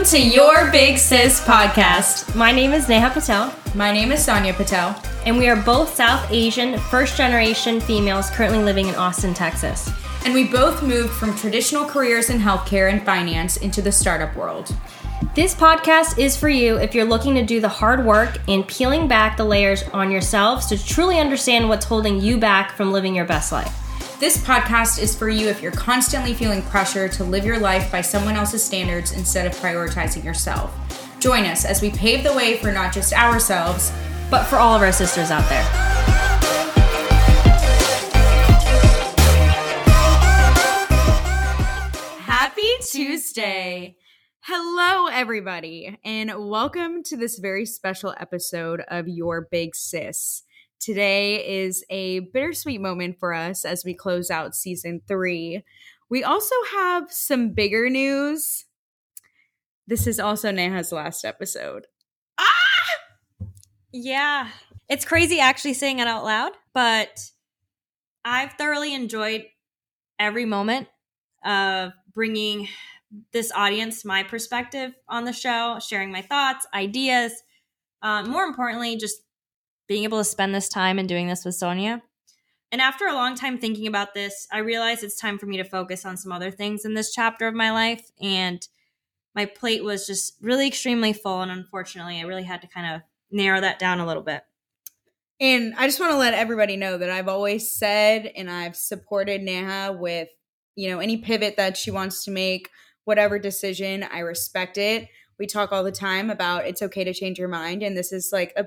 Welcome to Your Big Sis podcast. My name is Neha Patel, My name is Sonia Patel. and we are both South Asian, first generation females currently living in Austin, Texas. And we both moved from traditional careers in healthcare and finance into the startup world. This podcast is for you if you're looking to do the hard work in peeling back the layers on yourselves to truly understand what's holding you back from living your best life. This podcast is for you if you're constantly feeling pressure to live your life by someone else's standards instead of prioritizing yourself. Join us as we pave the way for not just ourselves, But for all of our sisters out there. Happy Tuesday! Hello, everybody, and welcome to this very special episode of Your Big Sis. Today is a bittersweet moment for us as we close out season three. We also have some bigger news. This is also Neha's last episode. Ah! Yeah. It's crazy actually saying it out loud, but I've thoroughly enjoyed every moment of bringing this audience my perspective on the show, sharing my thoughts, ideas. Uh, more importantly, just being able to spend this time and doing this with Sonia. And after a long time thinking about this, I realized it's time for me to focus on some other things in this chapter of my life. And my plate was just really extremely full. And unfortunately, I really had to kind of narrow that down a little bit. And I just want to let everybody know that I've always said and I've supported Neha with, you know, any pivot that she wants to make, whatever decision, I respect it. We talk all the time about it's okay to change your mind. And this is like a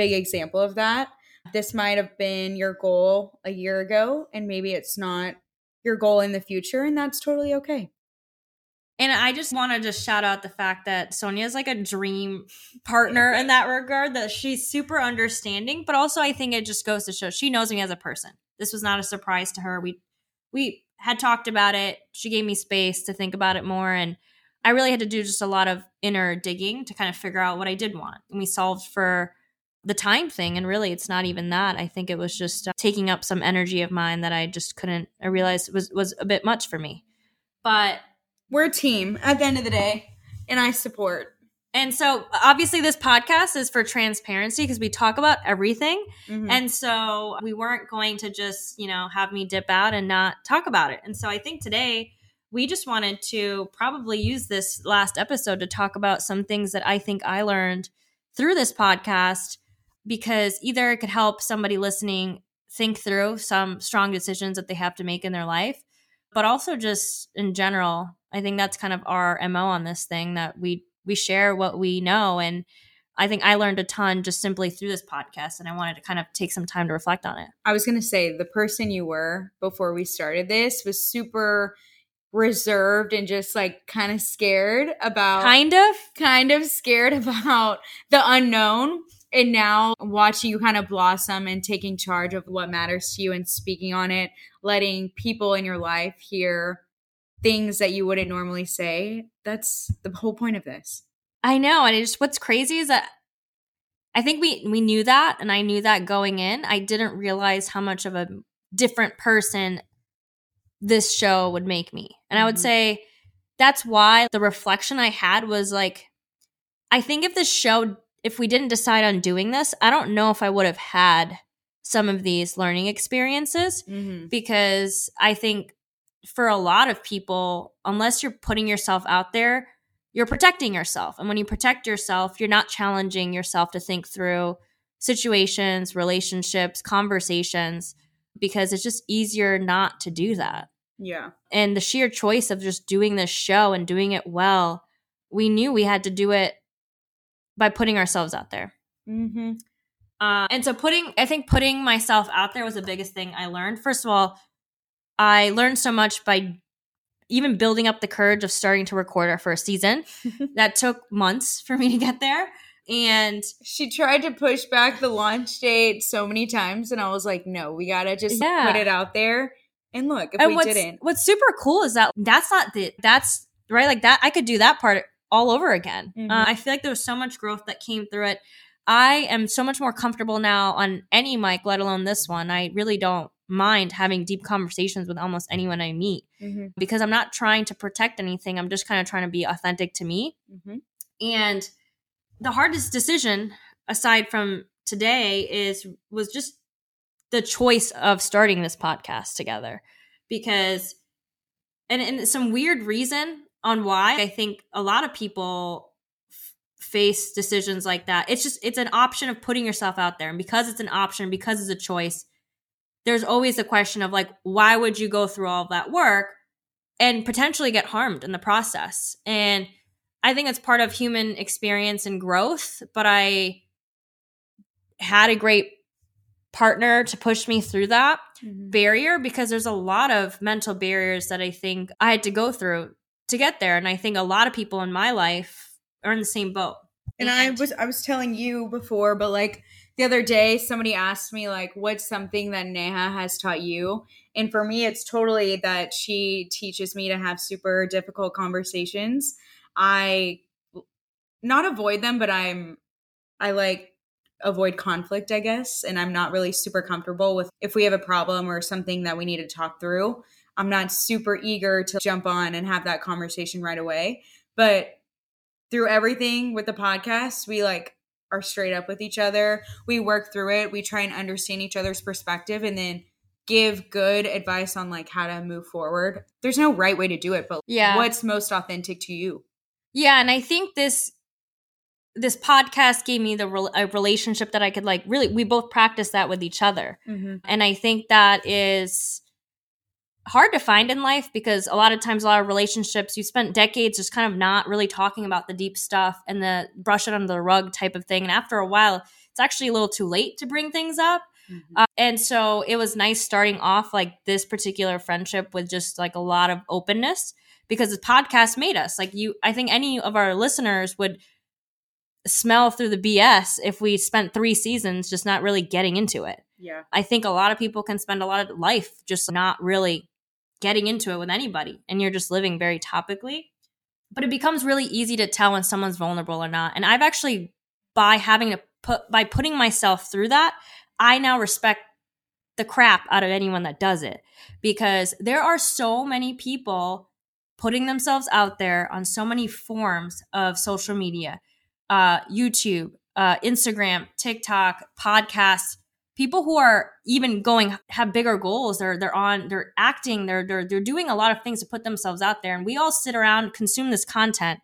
big example of that. This might have been your goal a year ago, and maybe it's not your goal in the future, and that's totally okay. And I just want to just shout out the fact that Sonia is like a dream partner in that regard, that she's super understanding, but also I think it just goes to show she knows me as a person. This was not a surprise to her. We we had talked about it. She gave me space to think about it more and I really had to do just a lot of inner digging to kind of figure out what I did want. And we solved for the time thing and really it's not even that. I think it was just uh, taking up some energy of mine that I just couldn't I realized was was a bit much for me. But We're a team at the end of the day, and I support. And so obviously this podcast is for transparency because we talk about everything. Mhm. And so we weren't going to just, you know, have me dip out and not talk about it. And so I think today we just wanted to probably use this last episode to talk about some things that I think I learned through this podcast because either it could help somebody listening think through some strong decisions that they have to make in their life, but also just in general, I think that's kind of our MO on this thing that we we share what we know and I think I learned a ton just simply through this podcast and I wanted to kind of take some time to reflect on it. I was going to say the person you were before we started this was super reserved and just like kind of scared about Kind of. kind of scared about the unknown and now watching you kind of blossom and taking charge of what matters to you and speaking on it letting people in your life hear things that you wouldn't normally say that's the whole point of this I know, and it just what's crazy is that I think we we knew that, and I knew that going in. I didn't realize how much of a different person this show would make me, and I would Mhm. say that's why the reflection I had was like, I think if this show, if we didn't decide on doing this, I don't know if I would have had some of these learning experiences mm-hmm. because I think for a lot of people, unless you're putting yourself out there, you're protecting yourself. And when you protect yourself, you're not challenging yourself to think through situations, relationships, conversations, because it's just easier not to do that. yeah And the sheer choice of just doing this show and doing it well, we knew we had to do it by putting ourselves out there. mm-hmm. Uh, and so putting, I think putting myself out there was the biggest thing I learned. First of all, I learned so much by even building up the courage of starting to record our first season. that took months for me to get there. And she tried to push back the launch date so many times and i was like no we gotta just Yeah. put it out there and look if and we what's, didn't what's super cool is that that's not the that's right like that I could do that part all over again. Mhm. Uh, I feel like there was so much growth that came through it. I am so much more comfortable now on any mic, let alone this one. I really don't mind having deep conversations with almost anyone I meet Mm-hmm. because I'm not trying to protect anything. I'm just kind of trying to be authentic to me. Mm-hmm. And the hardest decision aside from today is was just the choice of starting this podcast together because and, and some weird reason on why I think a lot of people f- face decisions like that. It's just it's an option of putting yourself out there and because it's an option because it's a choice there's always a question of like why would you go through all that work and potentially get harmed in the process and i think it's part of human experience and growth but i had a great partner to push me through that Mm-hmm. barrier because there's a lot of mental barriers that i think i had to go through to get there and i think a lot of people in my life are in the same boat And I was I was telling you before, but like the other day, somebody asked me like, "What's something that Neha has taught you?" And for me, it's totally that she teaches me to have super difficult conversations. I not avoid them, but I'm I like avoid conflict, I guess, and I'm not really super comfortable with if we have a problem or something that we need to talk through. I'm not super eager to jump on and have that conversation right away, but through everything with the podcast, we like are straight up with each other. We work through it. We try and understand each other's perspective and then give good advice on like how to move forward. There's no right way to do it, but Yeah. what's most authentic to you? Yeah, and I think this this podcast gave me the a relationship that I could like really we both practice that with each other. Mm-hmm. And I think that is hard to find in life because a lot of times a lot of relationships you spent decades just kind of not really talking about the deep stuff and the brush it under the rug type of thing. And after a while it's actually a little too late to bring things up. Uh, and so it was nice starting off like this particular friendship with just like a lot of openness because the podcast made us. Like you i think any of our listeners would smell through the bs if we spent three seasons just not really getting into it. Yeah. i think a lot of people can spend a lot of life just not really getting into it with anybody and you're just living very topically but it becomes really easy to tell when someone's vulnerable or not. And i've actually by having to put by putting myself through that i now respect the crap out of anyone that does it. Because there are so many people putting themselves out there on so many forms of social media uh, youtube uh, instagram tiktok podcasts people who are even going have bigger goals they're they're on they're acting they're they're they're doing a lot of things to put themselves out there. And we all sit around consume this content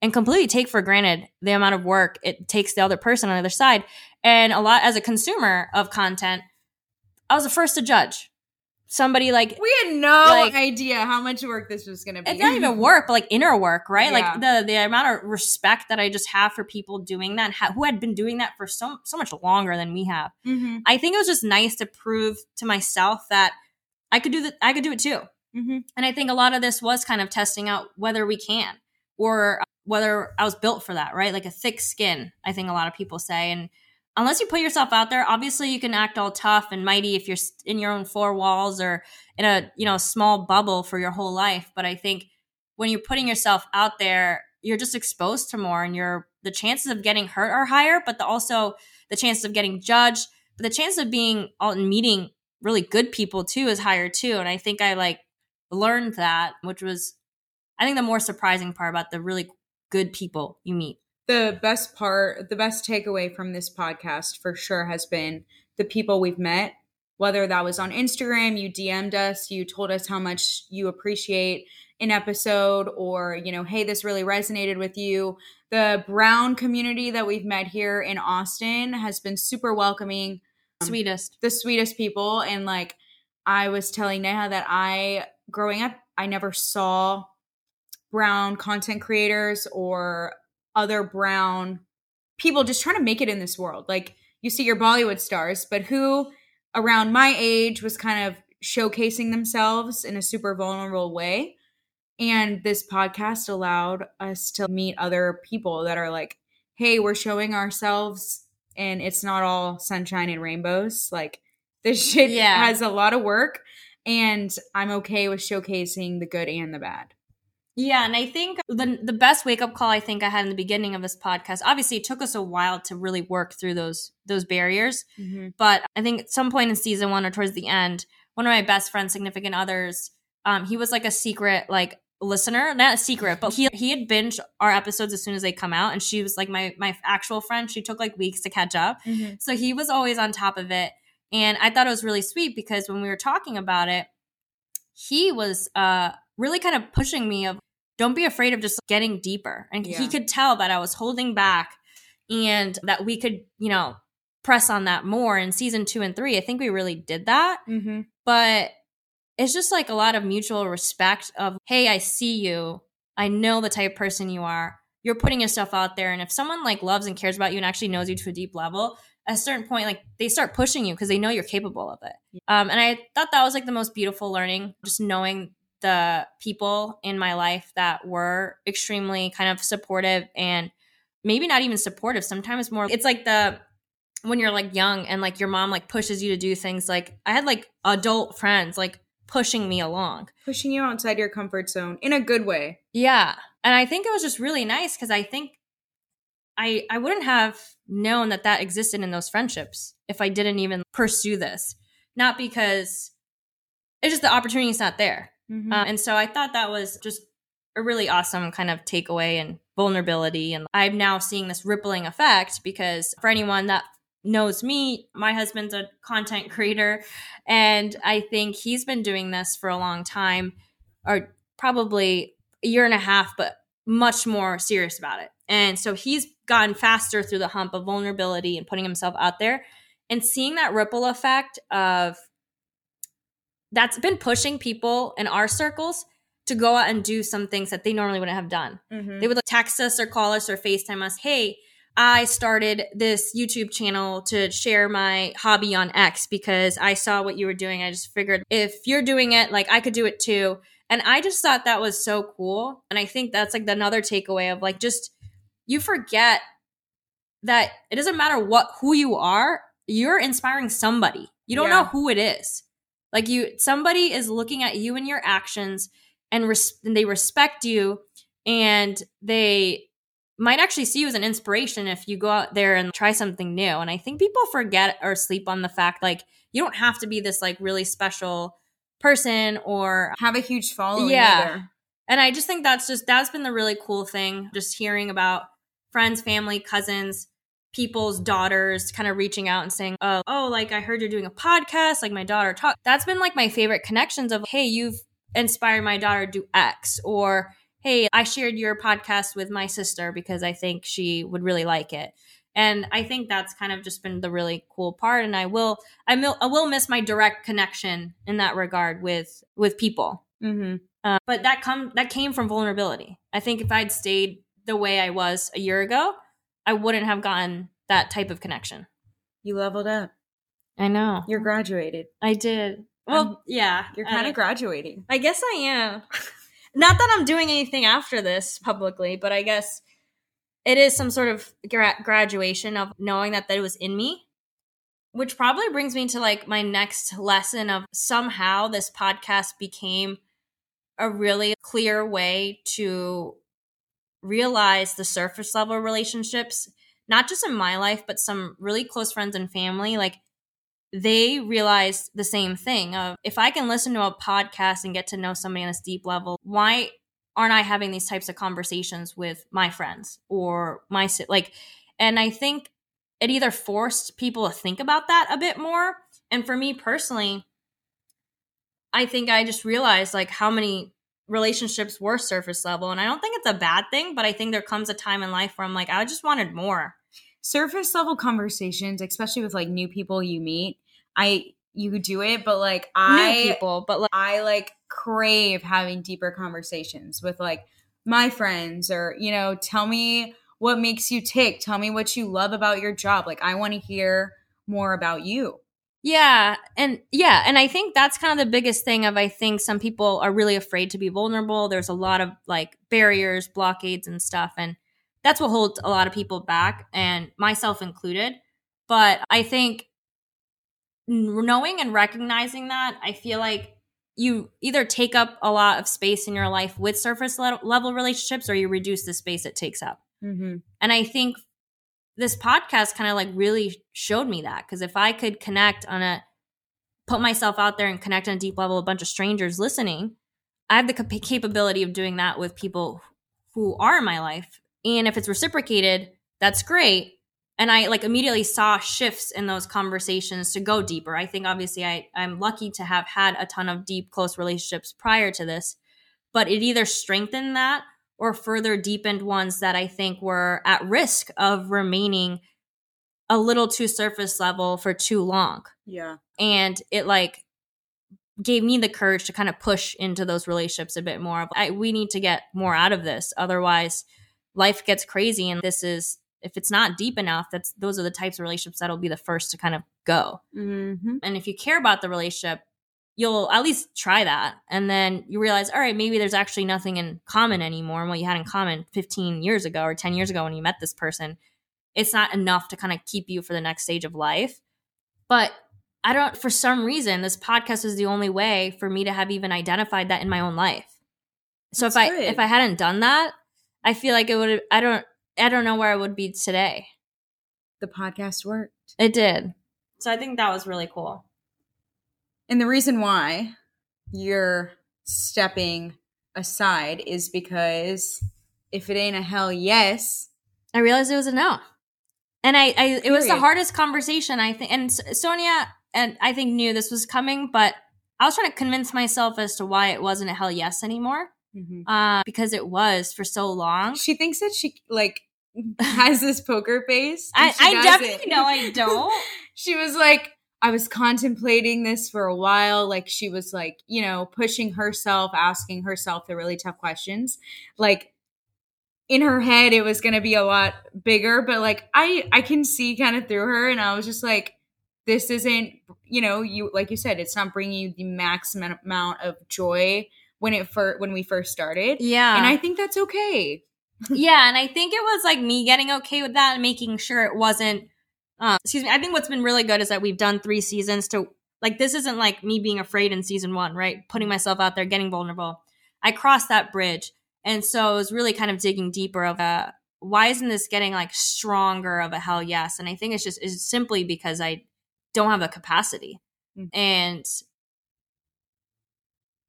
and completely take for granted the amount of work it takes the other person on the other side. And a lot as a consumer of content i was the first to judge somebody like We had no Like- idea how much work this was going to be. it's not even work, but like inner work, right? Yeah. Like the the amount of respect that I just have for people doing that, ha- who had been doing that for so so much longer than we have. hmm I think it was just nice to prove to myself that I could do that. I could do it too. hmm And I think a lot of this was kind of testing out whether we can or whether I was built for that, right? Like a thick skin, I think a lot of people say. And unless you put yourself out there, obviously you can act all tough and mighty if you're in your own four walls or in a, you know, small bubble for your whole life. But I think when you're putting yourself out there, you're just exposed to more and you're the chances of getting hurt are higher, but the, also the chances of getting judged, but the chance of being out and meeting really good people too is higher too. And I think I like learned that, which was, I think, the more surprising part about the really good people you meet. The best part, the best takeaway from this podcast for sure has been the people we've met. Whether that was on Instagram, you DM'd us, you told us how much you appreciate an episode, or, you know, hey, this really resonated with you. The brown community that we've met here in Austin has been super welcoming. Um, sweetest. the sweetest people and like i was telling neha that i growing up i never saw brown content creators or other brown people just trying to make it in this world like you see your bollywood stars but who around my age was kind of showcasing themselves in a super vulnerable way and this podcast allowed us to meet other people that are like hey we're showing ourselves and it's not all sunshine and rainbows. Like this shit Yeah. has a lot of work, and I'm okay with showcasing the good and the bad. Yeah, and I think the the best wake up call I think I had in the beginning of this podcast. Obviously, it took us a while to really work through those those barriers, but I think at some point in season one or towards the end, one of my best friends, significant others, um, he was like a secret, like listener, not a secret, but he he had binged our episodes as soon as they come out, and she was like my my actual friend. She took like weeks to catch up, Mhm. so he was always on top of it, and I thought it was really sweet because when we were talking about it, he was uh really kind of pushing me of don't be afraid of just getting deeper, and Yeah. he could tell that I was holding back, and that we could you know press on that more in season two and three. I think we really did that. Mm-hmm. but it's just like a lot of mutual respect of hey i see you. I know the type of person you are. You're putting yourself out there. And if someone like loves and cares about you and actually knows you to a deep level at a certain point like they start pushing you because they know you're capable of it. Um, and i thought that was like the most beautiful learning just knowing the people in my life that were extremely kind of supportive and maybe not even supportive sometimes more it's like the when you're like young and like your mom like pushes you to do things like i had like adult friends like pushing me along. Pushing you outside your comfort zone in a good way. yeah. And i think it was just really nice because i think i i wouldn't have known that that existed in those friendships if i didn't even pursue this. Not because it's just the opportunity's not there Uh, and so I thought that was just a really awesome kind of takeaway and vulnerability. And I'm now seeing this rippling effect because for anyone that knows me, my husband's a content creator. And I think he's been doing this for a long time, or probably a year and a half, but much more serious about it. And so he's gotten faster through the hump of vulnerability and putting himself out there. And seeing that ripple effect of that's been pushing people in our circles to go out and do some things that they normally wouldn't have done. Mhm. They would like, text us or call us or FaceTime us, hey, I started this YouTube channel to share my hobby on X because I saw what you were doing. I just figured if you're doing it, like I could do it too. And I just thought that was so cool. And I think that's like another takeaway of like just you forget that it doesn't matter what who you are, you're inspiring somebody. You don't Yeah. know who it is. Like you somebody is looking at you and your actions and, res- and they respect you and they might actually see you as an inspiration if you go out there and try something new. And I think people forget or sleep on the fact like you don't have to be this like really special person or Have a huge following. Yeah. either. and I just think that's just that's been the really cool thing just hearing about friends, family, cousins, people's daughters kind of reaching out and saying, "Oh, oh, like I heard you're doing a podcast, like my daughter talk." That's been like my favorite connections of, "Hey, you've inspired my daughter to do X," or "Hey, I shared your podcast with my sister because I think she would really like it." And I think that's kind of just been the really cool part and I will I will, I will miss my direct connection in that regard with with people. Mhm. Uh, but that come that came from vulnerability. I think if I'd stayed the way I was a year ago, I wouldn't have gotten that type of connection. You leveled up. I know. You're graduated. I did. Well, Um, yeah. You're kind of graduating. I guess I am. Not that I'm doing anything after this publicly, but I guess it is some sort of gra- graduation of knowing that that it was in me. Which probably brings me to like my next lesson of somehow this podcast became a really clear way to realize the surface level relationships, not just in my life, but some really close friends and family. Like they realized the same thing of if I can listen to a podcast and get to know somebody on this deep level, why aren't I having these types of conversations with my friends or my like? And I think it either forced people to think about that a bit more, and for me personally, I think I just realized like how many relationships were surface level, and I don't think it's a bad thing, but I think there comes a time in life where I'm like, I just wanted more. Surface level conversations, especially with like new people you meet. I you do it, but like I New people, but like. I like crave having deeper conversations with like my friends or, you know, tell me what makes you tick. Tell me what you love about your job. Like, I want to hear more about you. Yeah, and yeah, and I think that's kind of the biggest thing of I think some people are really afraid to be vulnerable. There's a lot of like barriers, blockades and stuff and that's what holds a lot of people back and myself included. But I think knowing and recognizing that, I feel like you either take up a lot of space in your life with surface level relationships or you reduce the space it takes up. Mm-hmm. And I think this podcast kind of like really showed me that because if I could connect on a put myself out there and connect on a deep level a bunch of strangers listening, I have the cap- capability of doing that with people who are in my life. And if it's reciprocated, that's great. And I like immediately saw shifts in those conversations to go deeper. I think obviously I, I'm lucky to have had a ton of deep, close relationships prior to this, but it either strengthened that or further deepened ones that I think were at risk of remaining a little too surface level for too long. Yeah. And it like gave me the courage to kind of push into those relationships a bit more. I, we need to get more out of this. Otherwise, life gets crazy. And this is, if it's not deep enough, that's those are the types of relationships that'll be the first to kind of go. Mm-hmm. And if you care about the relationship, you'll at least try that. And then you realize, all right, maybe there's actually nothing in common anymore. And what you had in common 15 years ago or 10 years ago when you met this person, it's not enough to kind of keep you for the next stage of life. But I don't, for some reason, this podcast is the only way for me to have even identified that in my own life. So That's if I good. if I hadn't done that, I feel like it would. I don't. I don't know where I would be today. The podcast worked. It did. So I think that was really cool. And the reason why you're stepping aside is because if it ain't a hell yes, I realized it was a no. And I, I it was the hardest conversation I think. And Sonia and I think knew this was coming, but I was trying to convince myself as to why it wasn't a hell yes anymore. Uh, because it was for so long. she thinks that she like has this poker face. I, I definitely know I don't. she was like i was contemplating this for a while like she was like you know pushing herself asking herself the really tough questions like in her head it was going to be a lot bigger but like i i can see kind of through her and i was just like this isn't you know you like you said it's not bringing you the maximum amount of joy when it first when we first started yeah. and i think that's okay yeah, and I think it was like me getting okay with that and making sure it wasn't. Um, excuse me. I think what's been really good is that we've done three seasons to like this isn't like me being afraid in season one, right? Putting myself out there, getting vulnerable. I crossed that bridge, and so it was really kind of digging deeper of uh, why isn't this getting like stronger of a hell yes? And I think it's just it's simply because I don't have the capacity, Mhm. and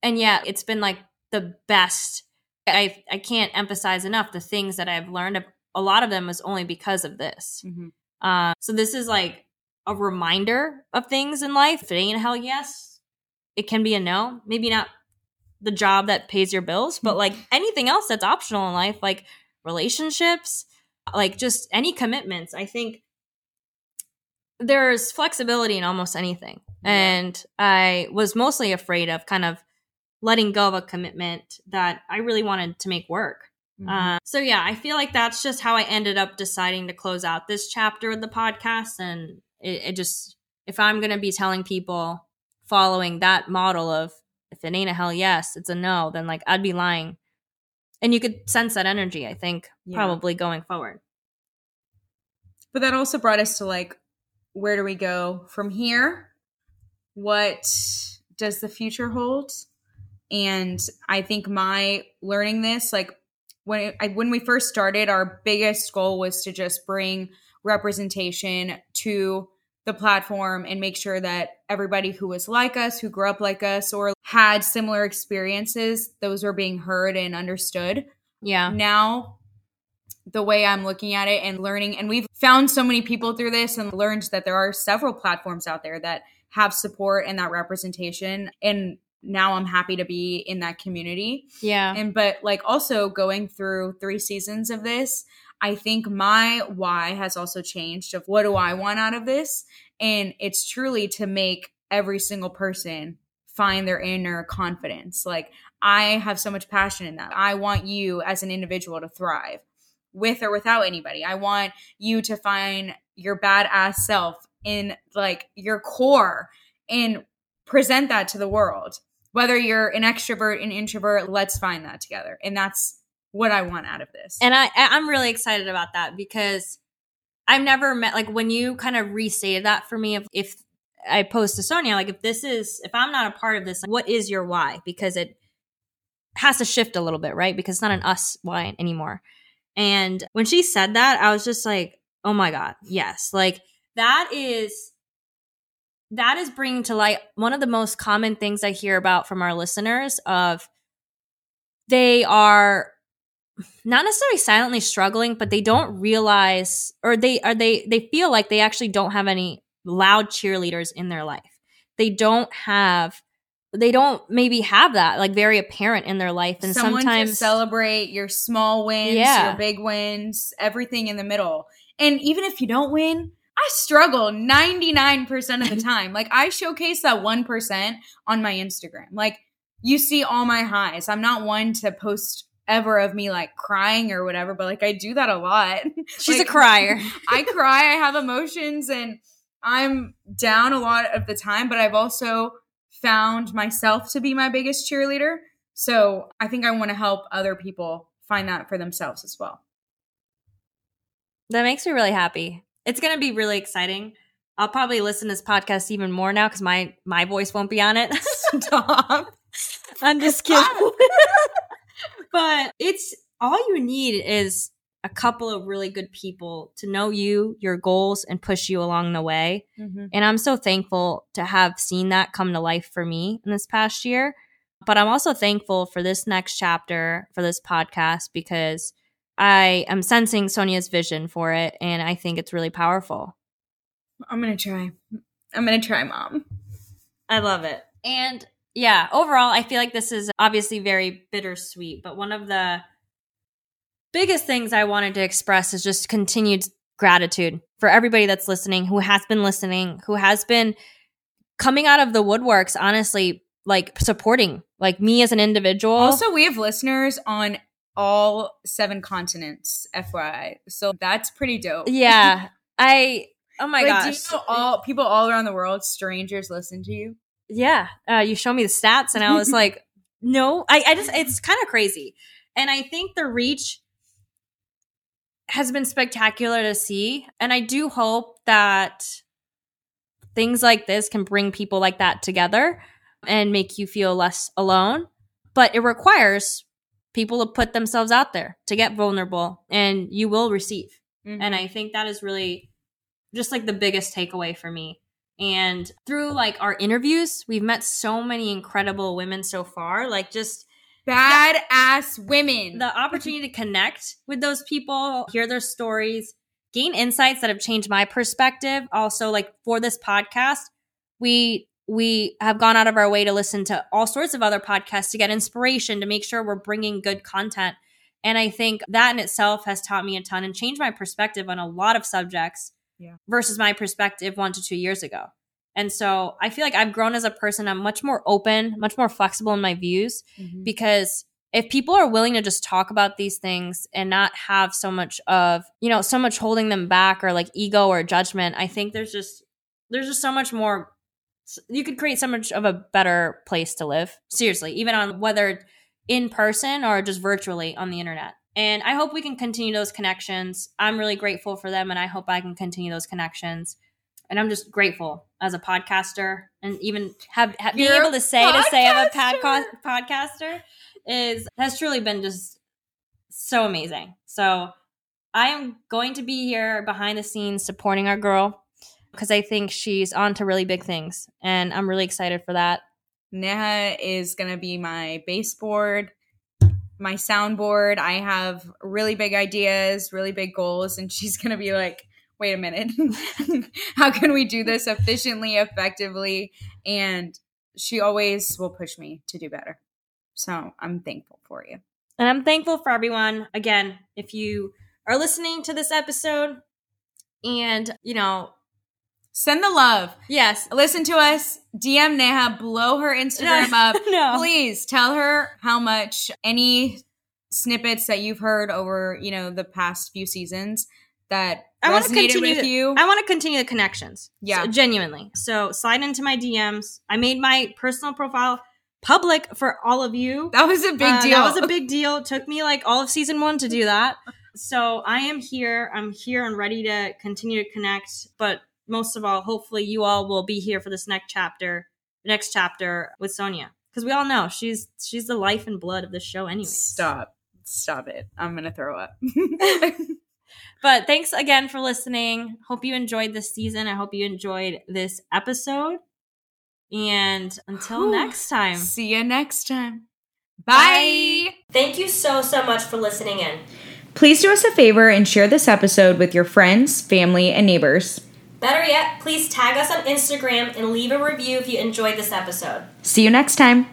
and yeah, it's been like the best I I can't emphasize enough the things that I've learned. A lot of them is only because of this. Uh, so this is like a reminder of things in life. If it ain't a hell yes, it can be a no. Maybe not the job that pays your bills, but like anything else that's optional in life, like relationships, like just any commitments. I think there's flexibility in almost anything. And I was mostly afraid of kind of letting go of a commitment that I really wanted to make work. Mhm. Uh, so yeah, I feel like that's just how I ended up deciding to close out this chapter of the podcast, and it, it just if I'm gonna be telling people following that model of if it ain't a hell yes, it's a no, then like I'd be lying, and you could sense that energy. I think Yeah. probably going forward. But that also brought us to like, where do we go from here? What does the future hold? And I think my learning this, like when I, when we first started, our biggest goal was to just bring representation to the platform and make sure that everybody who was like us, who grew up like us, or had similar experiences, those were being heard and understood Yeah, now the way I'm looking at it and learning, and we've found so many people through this and learned that there are several platforms out there that have support and that representation. And now I'm happy to be in that community. yeah, And but like also going through three seasons of this, I think my why has also changed of what do I want out of this? And it's truly to make every single person find their inner confidence. Like I have so much passion in that. I want you as an individual to thrive with or without anybody. I want you to find your badass self in like your core and present that to the world. Whether you're an extrovert, an introvert, let's find that together. And that's what I want out of this. and I I'm really excited about that because I've never met like when you kind of restated that for me. If, if I post to Sonia, like if this is if I'm not a part of this, what is your why? Because it has to shift a little bit, right? Because it's not an us why anymore. And when she said that, I was just like, oh my god, yes, like that is that is bringing to light one of the most common things I hear about from our listeners of they are not necessarily silently struggling, but they don't realize or they are they they feel like they actually don't have any loud cheerleaders in their life. They don't have they don't maybe have that like very apparent in their life and Someone sometimes celebrate your small wins, Yeah. your big wins, everything in the middle. And even if you don't win, I struggle 99% of the time. like I showcase that 1% on my Instagram. Like you see all my highs. I'm not one to post ever of me like crying or whatever, but like I do that a lot. she's Like, a crier. I cry, I have emotions, and I'm down a lot of the time, but I've also found myself to be my biggest cheerleader. So I think I want to help other people find that for themselves as well. That makes me really happy. It's going to be really exciting. I'll probably listen to this podcast even more now because my my voice won't be on it. Stop. I'm just kidding. but it's all you need is a couple of really good people to know you, your goals, and push you along the way. Mhm. And I'm so thankful to have seen that come to life for me in this past year. But I'm also thankful for this next chapter for this podcast because I am sensing Sonia's vision for it. And I think it's really powerful. I'm to try. I'm to try, mom. I love it. And yeah, overall, I feel like this is obviously very bittersweet, but one of the biggest things I wanted to express is just continued gratitude for everybody that's listening, who has been listening, who has been coming out of the woodworks, honestly, like supporting like me as an individual. Also, we have listeners on all seven continents, FYI. So that's pretty dope. yeah, I, oh my Like, gosh. Do you know all people all around the world, strangers listen to you? yeah uh, you show me the stats and i was like no i, I just it's kind of crazy and i think the reach has been spectacular to see and i do hope that things like this can bring people like that together and make you feel less alone but it requires people to put themselves out there to get vulnerable and you will receive Mhm. and I think that is really just like the biggest takeaway for me. And through like our interviews, we've met so many incredible women so far. Like just badass women. the opportunity to connect with those people, hear their stories, gain insights that have changed my perspective. Also, like for this podcast, we we have gone out of our way to listen to all sorts of other podcasts to get inspiration to make sure we're bringing good content. And I think that in itself has taught me a ton and changed my perspective on a lot of subjects Yeah. versus my perspective one to two years ago. And so I feel like I've grown as a person. I'm much more open, much more flexible in my views Mhm. because if people are willing to just talk about these things and not have so much of you know so much holding them back or like ego or judgment i think there's just there's just so much more you could create so much of a better place to live seriously even on whether in person or just virtually on the internet and i hope we can continue those connections i'm really grateful for them and i hope i can continue those connections and i'm just grateful as a podcaster and even have, have being able to say to say i'm a podcaster. podca- podcaster is has truly been just so amazing. So I am going to be here behind the scenes supporting our girl because I think she's on to really big things and I'm really excited for that. Neha is going to be my baseboard, my soundboard. I have really big ideas, really big goals, and she's going to be like, wait a minute, how can we do this efficiently, effectively? And she always will push me to do better. So I'm thankful for you. And I'm thankful for everyone. Again, if you are listening to this episode and, you know, Send the love. yes, Listen to us. DM Neha, blow her Instagram up. no. Please tell her how much any snippets that you've heard over, you know, the past few seasons that I want to continue. with you. I want to continue the connections. Yeah. So, genuinely. So slide into my DMs. I made my personal profile public for all of you. that was a big Uh, deal. That was a big deal. It took me like all of season one to do that. So I am here. I'm here and ready to continue to connect. But most of all, hopefully you all will be here for this next chapter, next chapter with Sonia. Because we all know she's she's the life and blood of the show anyway. Stop. Stop it. I'm going to throw up. But thanks again for listening. Hope you enjoyed this season. I hope you enjoyed this episode. And until Whew. next time. See you next time. Bye. Thank you so, so much for listening in. Please do us a favor and share this episode with your friends, family, and neighbors. Better yet, please tag us on Instagram and leave a review if you enjoyed this episode. See you next time.